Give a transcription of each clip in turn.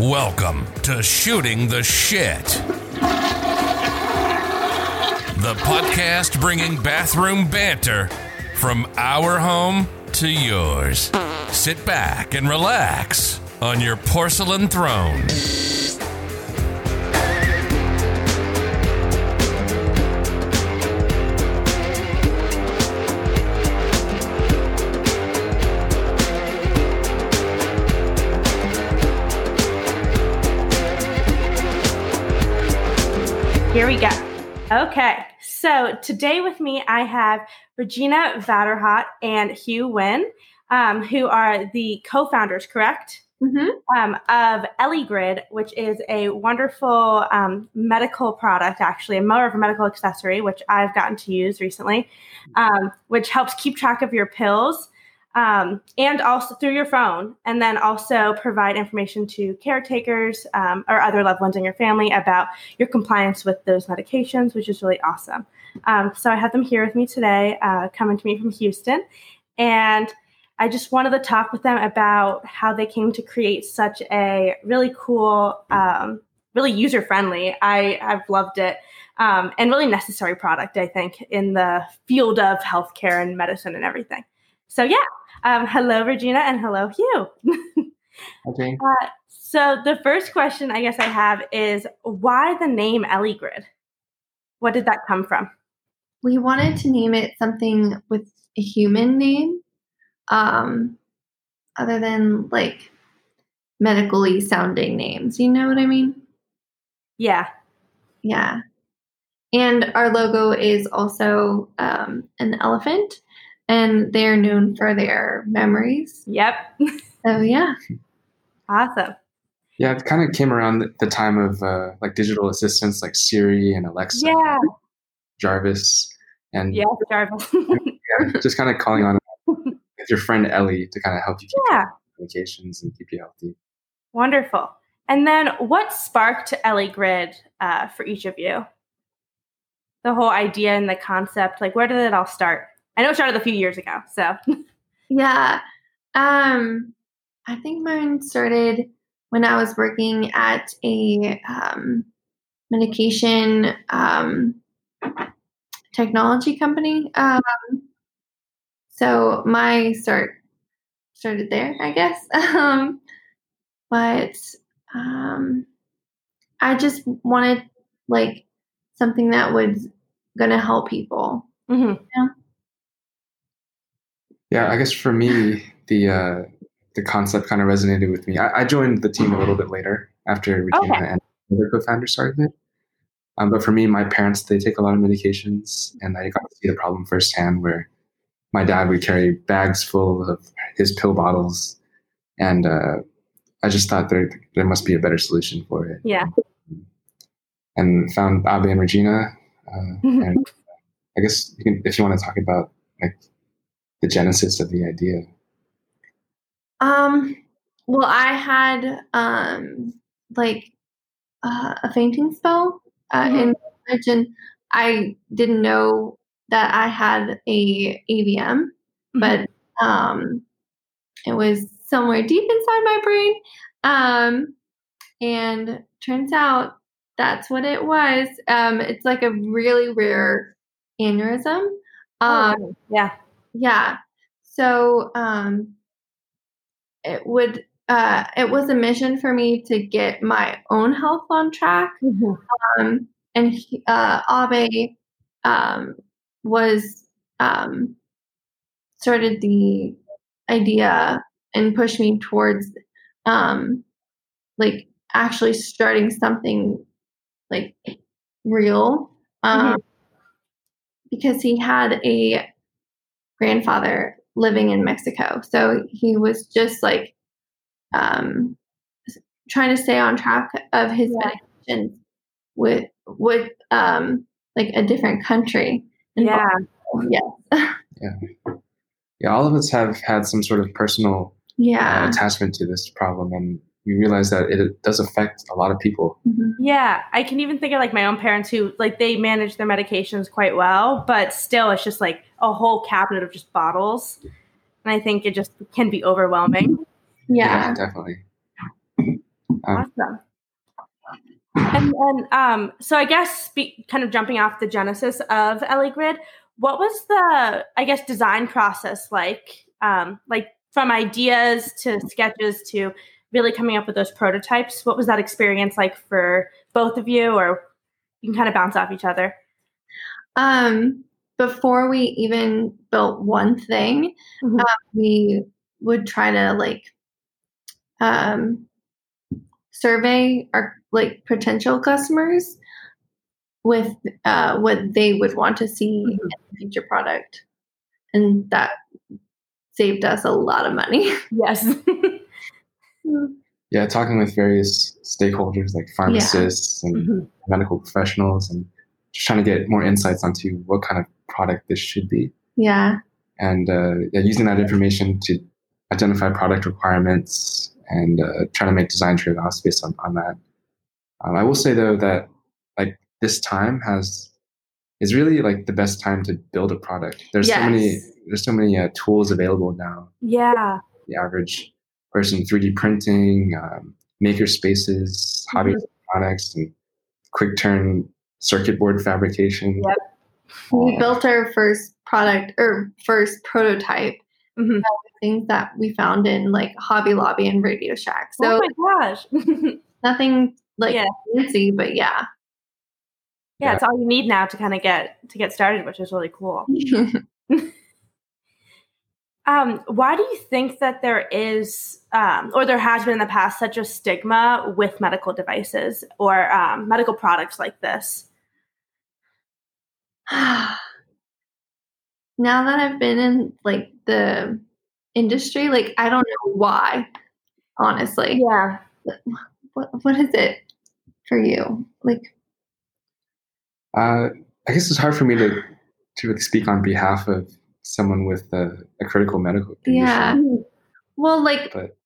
Welcome to Shooting the Shit. The podcast bringing bathroom banter from our home to yours. Sit back and relax on your porcelain throne. Here we go. Okay, so today with me I have Regina Vaderhot and Hieu Wynn, um, who are the co-founders, correct? Mm-hmm. Um, of EllieGrid, which is a wonderful um, medical product, actually, a more of a medical accessory, which I've gotten to use recently, um, which helps keep track of your pills um, and also through your phone, and then also provide information to caretakers um, or other loved ones in your family about your compliance with those medications, which is really awesome. Um, so I have them here with me today, uh, coming to me from Houston, and I just wanted to talk with them about how they came to create such a really cool, um, really user friendly. I I've loved it. Um, and really necessary product, I think, in the field of healthcare and medicine and everything. So, yeah, um, hello, Regina, and hello, Hieu. Okay. Uh, so the first question I guess I have is why the name EllieGrid? What did that come from? We wanted to name it something with a human name, um, other than like medically sounding names. You know what I mean? Yeah. Yeah. And our logo is also um, an elephant, and they're known for their memories. Yep. So yeah, awesome. Yeah, it kind of came around the, the time of uh, like digital assistants like Siri and Alexa, Yeah. Jarvis, and Yeah, Jarvis. yeah, just kind of calling on with your friend Ellie to kind of help you keep yeah. medications and keep you healthy. Wonderful. And then what sparked EllieGrid uh, for each of you? The whole idea and the concept, like where did it all start? I know it started a few years ago, so yeah. Um, I think mine started when I was working at a um, medication um, technology company. Um, so my start started there, I guess. Um, but um, I just wanted like something that was gonna help people. Mhm. Yeah, I guess for me, the uh, the concept kind of resonated with me. I, I joined the team a little bit later after Regina Okay. and the co-founder started it. Um, but for me, my parents they take a lot of medications, and I got to see the problem firsthand. Where my dad would carry bags full of his pill bottles, and uh, I just thought there there must be a better solution for it. yeah. And found Abe and Regina, uh, and I guess you can, if you want to talk about like the genesis of the idea. Um, well, I had um like uh, a fainting spell uh, in college, and I didn't know that I had a AVM, but um, it was somewhere deep inside my brain. Um, and turns out that's what it was. Um, it's like a really rare aneurysm. Um, Oh, yeah. Yeah. So um it would uh it was a mission for me to get my own health on track. Mhm. Um and he, uh Abe um was um started the idea and pushed me towards um like actually starting something like real um because he had a grandfather living in Mexico. So he was just like um, trying to stay on track of his Yeah. medications with with um, like a different country. Yeah. Yeah. Yeah, all of us have had some sort of personal uh, attachment to this problem, and we realize that it does affect a lot of people. Mhm. Yeah, I can even think of like my own parents who like they manage their medications quite well, but still it's just like a whole cabinet of just bottles. And I think it just can be overwhelming. Yeah. definitely. Um, Awesome. And, and um, so I guess speak, kind of jumping off the genesis of EllieGrid, what was the I guess design process like? Um, like from ideas to sketches to really coming up with those prototypes. What was that experience like for both of you, or you can kind of bounce off each other? Um, before we even built one thing, Mhm. uh, we would try to like um, survey our like potential customers with uh, what they would want to see in the future product, and that saved us a lot of money. Yes. yeah, talking with various stakeholders like pharmacists and Mhm. medical professionals, and just trying to get more insights onto what kind of product this should be, yeah. and uh, yeah, using that information to identify product requirements and uh, trying to make design trade-offs based on, on that. Um, I will say though that like this time has is really like the best time to build a product. There's so many there's so many uh, tools available now. yeah. The average person 3D printing, um, maker spaces, hobby Mhm. electronics, and quick turn circuit board fabrication. Yep. We Uh, built our first product or first prototype. Mhm. Things that we found in like Hobby Lobby and Radio Shack. So oh my gosh. nothing like Yeah. fancy, but yeah. yeah, it's all you need now to kind of get to get started, which is really cool. Um, why do you think that there is, um, or there has been in the past, such a stigma with medical devices or um, medical products like this? now that I've been in like the industry, like I don't know why, honestly. Yeah. What what is it for you? Like Uh, I guess it's hard for me to to really speak on behalf of someone with a, a critical medical condition. Yeah. well like But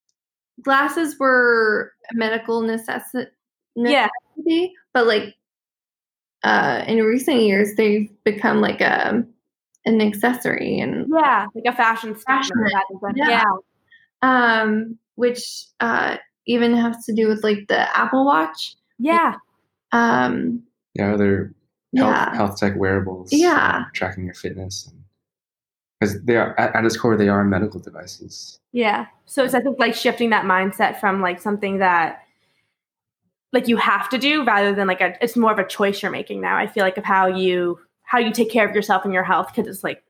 glasses were a medical necessi- Yeah. necessity, but like uh in recent years they've become like a an accessory and Yeah. Like a fashion statement. Fashion. rather Yeah. yeah. um which uh even has to do with like the Apple Watch. Yeah. Um yeah, other health, yeah. health tech wearables, Yeah. uh, tracking your fitness, because they are at, at its core they are medical devices. Yeah. So it's I think like shifting that mindset from like something that like you have to do rather than like a it's more of a choice you're making now. I feel like of how you how you take care of yourself and your health because it's like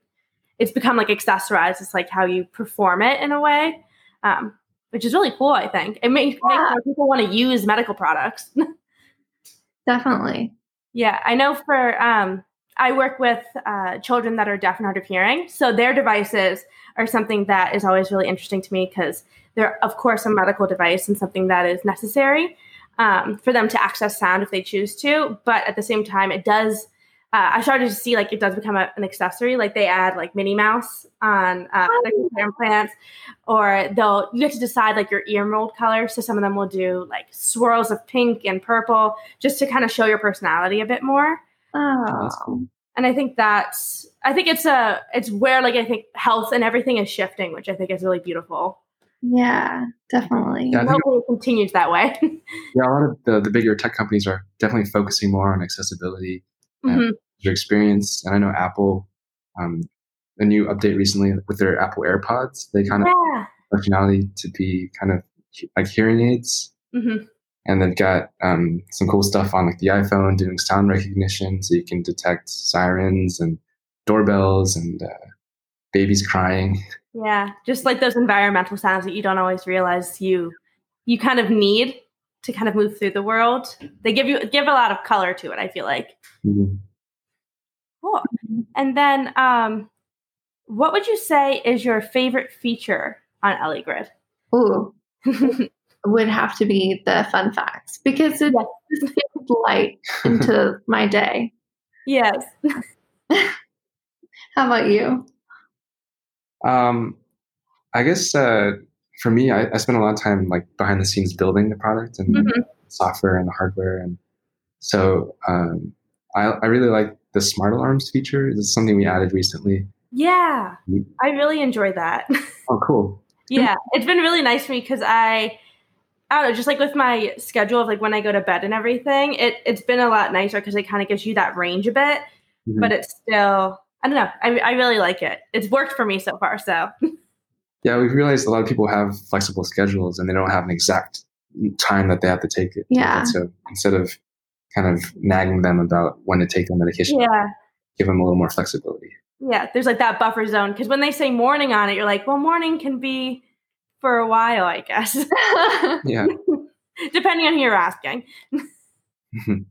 it's become like accessorized. It's like how you perform it in a way, um, which is really cool. I think it makes, Yeah. makes people want to use medical products. definitely. Yeah, I know for um I work with uh, children that are deaf and hard of hearing. So their devices are something that is always really interesting to me because they're, of course, a medical device and something that is necessary um, for them to access sound if they choose to. But at the same time, it does. Uh, I started to see like it does become a, an accessory. Like they add like Minnie Mouse on uh, like their implants, or they'll you get to decide like your ear mold color. So some of them will do like swirls of pink and purple just to kind of show your personality a bit more Oh. cool. and i think that's i think it's a it's where like i think health and everything is shifting which i think is really beautiful Yeah, definitely. Yeah, I think hopefully it continues that way yeah, a lot of the, the bigger tech companies are definitely focusing more on accessibility, Mhm. user experience, and I know Apple, um, a new update recently with their Apple AirPods, they kind of yeah functionality to be kind of like hearing aids. Mhm. And they've got um, some cool stuff on like the iPhone doing sound recognition, so you can detect sirens and doorbells and uh, babies crying. yeah just like those environmental sounds that you don't always realize you you kind of need to kind of move through the world. They give you give a lot of color to it i feel like. Mhm. cool. And then um what would you say is your favorite feature on EllieGrid? Ooh, would have to be the fun facts because it Yes. just gives light into my day. yes How about you? Um, I guess uh, for me, I, I spent a lot of time like behind the scenes building the product and Mhm. software and the hardware, and so um, I, I really like the smart alarms feature. This is something we added recently. yeah Mm. i really enjoyed that Oh, cool! yeah it's been really nice for me because i I don't know, just like with my schedule of like when I go to bed and everything, it it's been a lot nicer because it kind of gives you that range a bit, Mhm. but it's still I don't know. I I really like it. It's worked for me so far. So Yeah, we've realized a lot of people have flexible schedules and they don't have an exact time that they have to take it. Yeah. So instead of kind of nagging them about when to take their medication, yeah, give them a little more flexibility. yeah. There's like that buffer zone because when they say morning on it, you're like, well, morning can be for a while, I guess, Yeah. depending on who you're asking.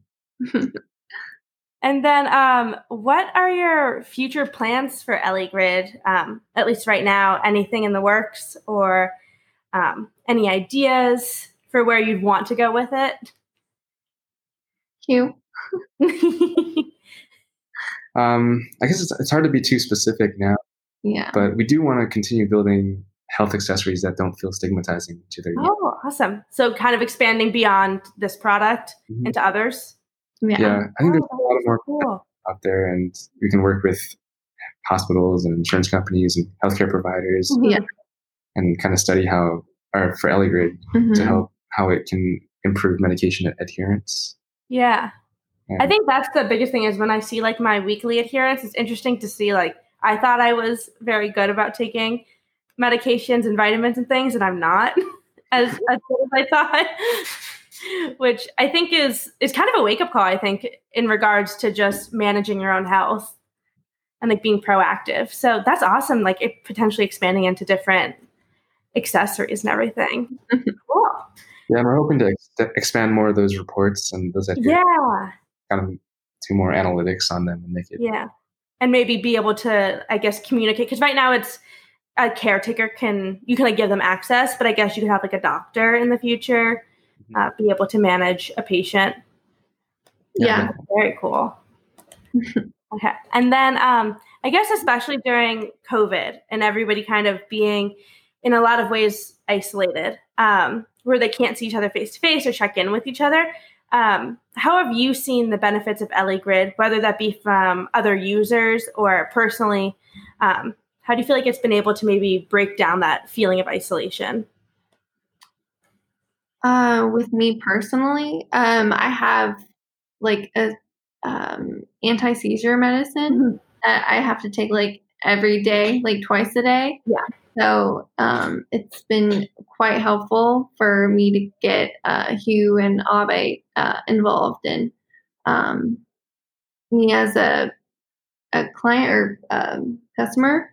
And then, um, what are your future plans for EllieGrid? Um, at least right now, anything in the works or um, any ideas for where you'd want to go with it? Cute. um, I guess it's, it's hard to be too specific now, Yeah. but we do want to continue building health accessories that don't feel stigmatizing to their use. oh, awesome! So, kind of expanding beyond this product Mhm. into others. Yeah. Yeah, I think there's a lot of more Cool. out there, and we can work with hospitals and insurance companies and healthcare providers Yeah. and kind of study how, or for EllieGrid, to Mhm. help how it can improve medication adherence. Yeah. Yeah. I think that's the biggest thing is when I see like my weekly adherence, it's interesting to see like I thought I was very good about taking medications and vitamins and things, and I'm not as, as good as I thought. Which I think is is kind of a wake up call, I think, in regards to just managing your own health and like being proactive. So that's awesome, like it potentially expanding into different accessories and everything. Mm-hmm. cool. Yeah, and we're hoping to ex- expand more of those reports and those adherence Yeah. kind of do more analytics on them and make it. Yeah. And maybe be able to, I guess, communicate. Because right now it's a caretaker can, you can like give them access, but I guess you could have like a doctor in the future uh, be able to manage a patient. Yeah. Very cool. okay. And then um, I guess, especially during COVID and everybody kind of being in a lot of ways isolated, um, where they can't see each other face to face or check in with each other. Um, how have you seen the benefits of EllieGrid, whether that be from other users or personally? Um, how do you feel like it's been able to maybe break down that feeling of isolation? Uh, with me personally, um, I have like a um, anti seizure medicine that I have to take like every day, like twice a day. Yeah. So um, it's been quite helpful for me to get uh, Hieu and Abe uh, involved in um, me as a a client or um, customer,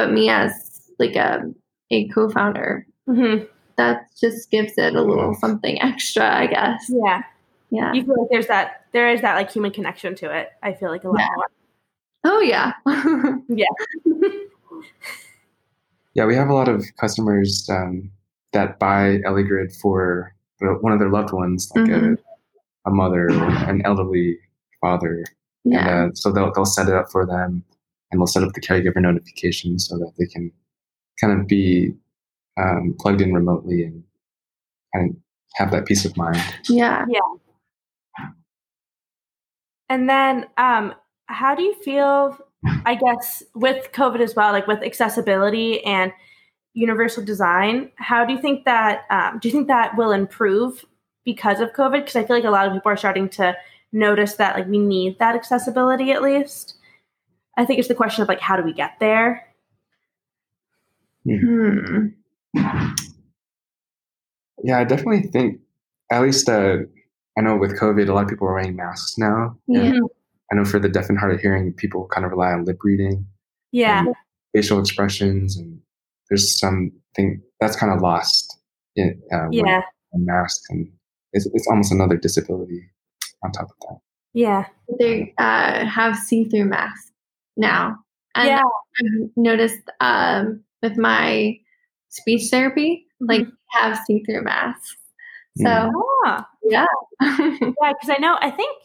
but me as like a a co-founder. Mm-hmm. That just gives it a little something extra, I guess. Yeah. Yeah. You feel like there's that, there is that like human connection to it. I feel like a lot Yeah. more. Oh yeah. Yeah, yeah, we have a lot of customers um, that buy EllieGrid for one of their loved ones, like Mhm. a, a mother or an elderly father. yeah. And uh, so they'll, they'll set it up for them and they'll set up the caregiver notification so that they can kind of be um, plugged in remotely and kind of have that peace of mind. Yeah. Yeah. And then, um, how do you feel? I guess with COVID as well, like with accessibility and universal design, how do you think that? Um, do you think that will improve because of COVID? Because I feel like a lot of people are starting to notice that like we need that accessibility at least. I think it's the question of like how do we get there? Hmm. Yeah, I definitely think, at least uh, I know with COVID, a lot of people are wearing masks now. Yeah. I know for the deaf and hard of hearing, people kind of rely on lip reading. Yeah, and facial expressions, and there's something that's kind of lost in uh, when yeah, wearing masks, and it's, it's almost another disability on top of that. yeah, They uh, have see-through masks now, and yeah. I've noticed um, with my speech therapy, like Mm-hmm. have see-through masks. So Mm. Ah. yeah. Yeah, because I know I think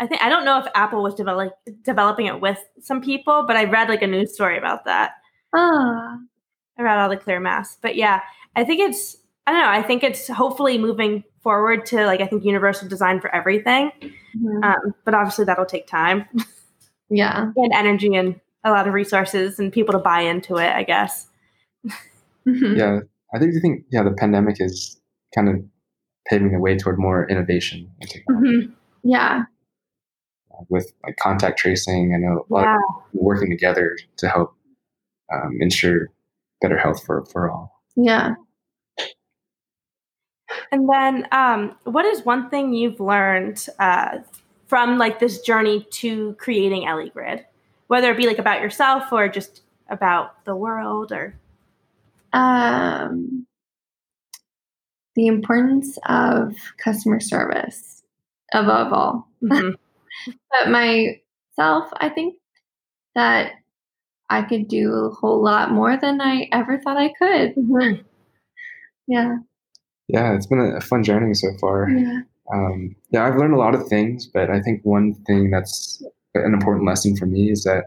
I think I don't know if Apple was develop, developing it with some people, but I read like a news story about that Ah. around all the clear masks. But yeah, I think it's I don't know. I think it's hopefully moving forward to like I think universal design for everything. Mhm. Um, but obviously that'll take time yeah. and energy and a lot of resources and people to buy into it. I guess. Mhm. Yeah, I think you think yeah the pandemic is kind of paving the way toward more innovation and technology Mhm. Yeah. with like contact tracing and a lot Yeah. of working together to help um, ensure better health for, for all. Yeah. And then, um, what is one thing you've learned uh, from like this journey to creating EllieGrid, whether it be like about yourself or just about the world or Um, the importance of customer service above all. Mhm. But myself, I think that I could do a whole lot more than I ever thought I could. Mhm. Yeah. Yeah, it's been a, a fun journey so far. Yeah. Um, yeah, I've learned a lot of things, but I think one thing that's an important lesson for me is that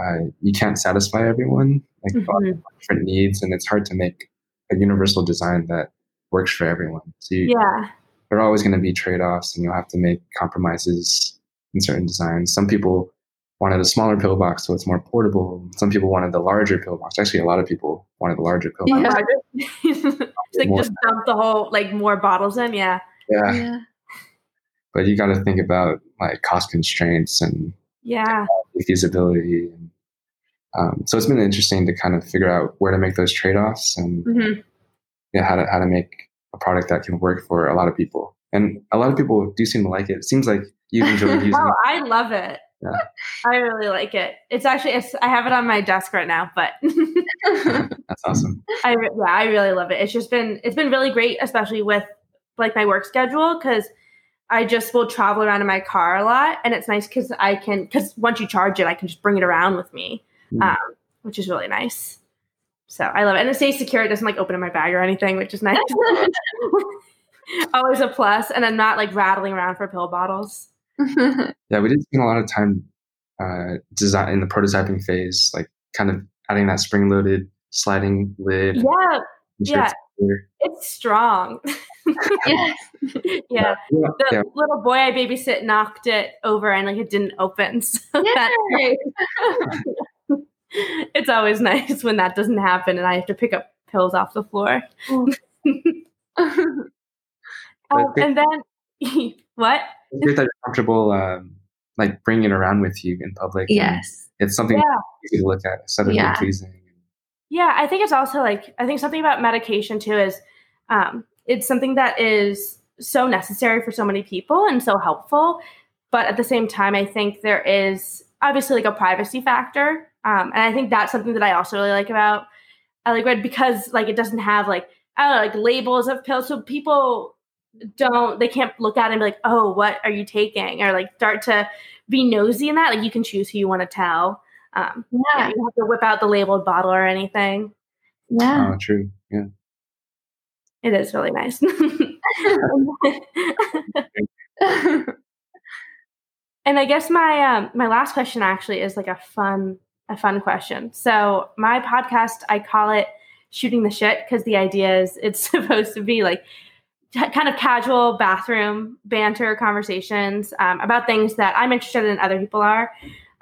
uh, you can't satisfy everyone. Like a lot of Mhm. different needs, and it's hard to make a universal design that works for everyone. So you, yeah, there are always going to be trade-offs, and you'll have to make compromises in certain designs. Some people wanted a smaller pillbox, so it's more portable. Some people wanted the larger pillbox. Actually, a lot of people wanted the larger pillbox. Yeah. Like More- just dump the whole like more bottles in. Yeah, yeah, Yeah. but you got to think about like cost constraints and yeah, feasibility. And, um, so it's been interesting to kind of figure out where to make those trade-offs and Mhm. yeah, how to how to make a product that can work for a lot of people. And a lot of people do seem to like it. It seems like you enjoy using Oh, it. I love it. Yeah. I really like it. It's actually it's, I have it on my desk right now, but That's awesome. I yeah, I really love it. It's just been it's been really great, especially with like my work schedule because I just will travel around in my car a lot, and it's nice because I can because once you charge it, I can just bring it around with me, Mm. um, which is really nice. So I love it, and it stays secure. It doesn't like open in my bag or anything, which is nice. Always a plus, and I'm not like rattling around for pill bottles. Yeah, we did spend a lot of time uh, design in the prototyping phase, like kind of adding that spring-loaded sliding lid. Yeah, yeah. It's it's strong. yes. yeah. Yeah, The yeah. little boy I babysit knocked it over and like it didn't open. So that, it's always nice when that doesn't happen and I have to pick up pills off the floor. Um, great. and then what? It's great that you're comfortable, um, like bringing it around with you in public. yes. it's something Yeah. easy to look at, aesthetically Yeah. pleasing. Yeah, I think it's also like I think something about medication too is um, it's something that is so necessary for so many people and so helpful, but at the same time, I think there is obviously like a privacy factor, um, and I think that's something that I also really like about EllieGrid because like it doesn't have like I don't know like labels of pills, so people don't they can't look at it and be like, oh, what are you taking, or like start to be nosy in that. Like you can choose who you want to tell. Um, yeah, Yeah. you have to whip out the labeled bottle or anything. Yeah. Oh, true. Yeah. It is really nice. and I guess my um, my last question actually is like a fun a fun question. So my podcast, I call it shooting the shit because the idea is it's supposed to be like t- kind of casual bathroom banter conversations um, about things that I'm interested in, other people are,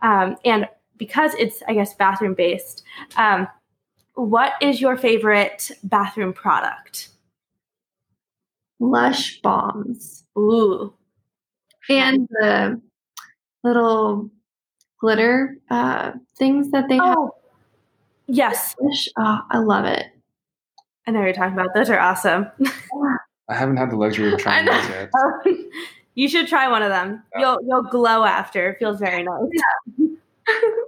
um, and because it's I guess bathroom based. Um, what is your favorite bathroom product? Lush bombs. Ooh, And the little glitter uh, things that they have. oh, yes, Lush. Oh, I love it. I know what you're talking about. Those are awesome. I haven't had the luxury of trying I those yet. you should try one of them. Yeah. You'll you'll glow after. It feels very nice.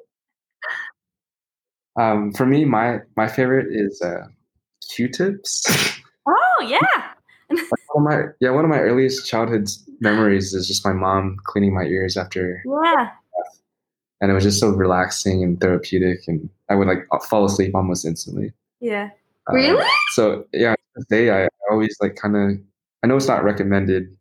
Um, for me, my my favorite is uh, Q-tips. Oh yeah. one of my yeah, one of my earliest childhood memories is just my mom cleaning my ears after, Yeah. and it was just so relaxing and therapeutic, and I would like fall asleep almost instantly. Yeah. Uh, Really? So yeah, to this day I always like kind of. I know it's not recommended.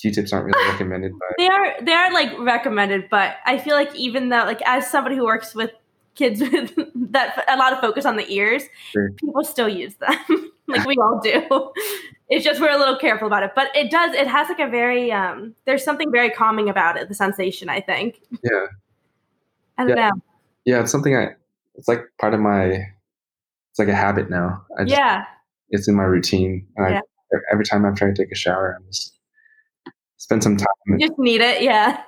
Q-tips aren't really recommended, but They are they are like recommended, but I feel like even though like as somebody who works with kids with that a lot of focus on the ears, Sure. people still use them. like we all do. It's just we're a little careful about it. But it does it has like a very um there's something very calming about it, the sensation, I think. yeah, I don't Yeah. know. yeah, it's something I. It's like part of my. It's like a habit now. I just, Yeah. it's in my routine. And Yeah. I, every time after I take a shower, I'm just spend some time. You just need it, yeah.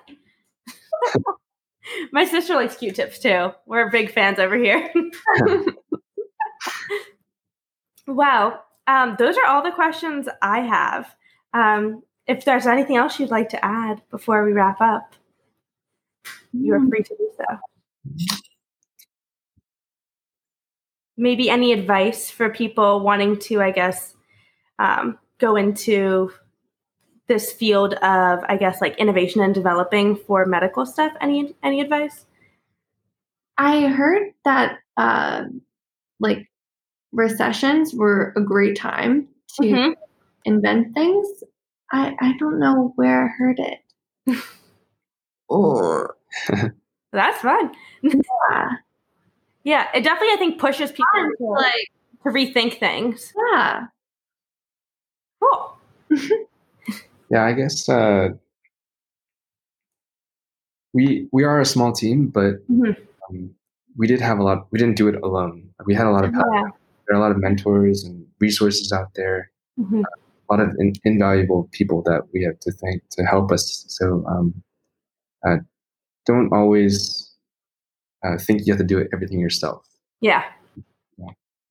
My sister likes Q-tips too. We're big fans over here. wow. Um, those are all the questions I have. Um, if there's anything else you'd like to add before we wrap up, you are free to do so. Maybe any advice for people wanting to, I guess, um, go into this field of, I guess, like innovation and developing for medical stuff? Any any advice? I heard that uh, like recessions were a great time to Mhm. invent things. I I don't know where I heard it. oh, That's fun. yeah. Yeah, it definitely I think pushes people to, like to rethink things. yeah. Cool. Yeah, I guess uh, we we are a small team, but Mhm. um, we did have a lot. We didn't do it alone. We had a lot of help. Yeah. There are a lot of mentors and resources out there. Mhm. A lot of in, invaluable people that we have to thank to help us. So um, uh, don't always uh, think you have to do it, everything yourself. Yeah.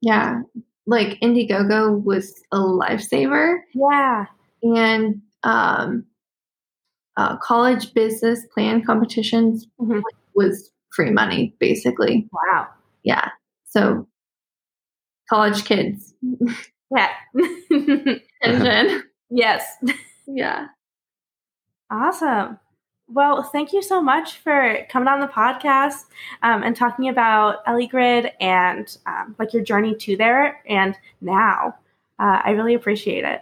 Yeah. Like Indiegogo was a lifesaver Yeah. and um uh, college business plan competitions Mhm. was free money basically. Wow. Yeah. So college kids. Yeah. Attention. yes. yeah. Awesome. Well, thank you so much for coming on the podcast um, and talking about EllieGrid and um, like your journey to there and now. Uh, I really appreciate it.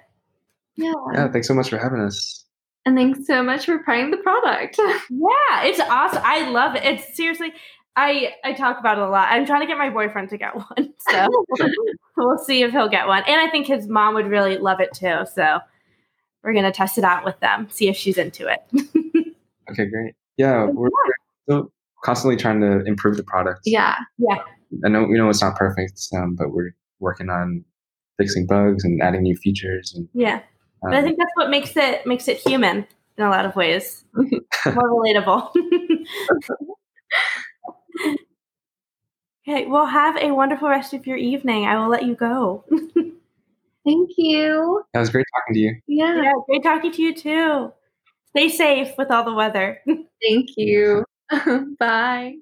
Yeah. Yeah, thanks so much for having us. And thanks so much for buying the product. Yeah, it's awesome. I love it. It's seriously, I I talk about it a lot. I'm trying to get my boyfriend to get one, so we'll see if he'll get one. And I think his mom would really love it too. So we're gonna test it out with them, see if she's into it. Okay, great. Yeah, we're, we're still constantly trying to improve the product. yeah. Yeah. I know we know it's not perfect, um, but we're working on fixing bugs and adding new features. And yeah, but I think that's what makes it makes it human in a lot of ways, more relatable. okay, well, have a wonderful rest of your evening. I will let you go. Thank you. That was great talking to you. Yeah. yeah, great talking to you too. Stay safe with all the weather. Thank you. Bye.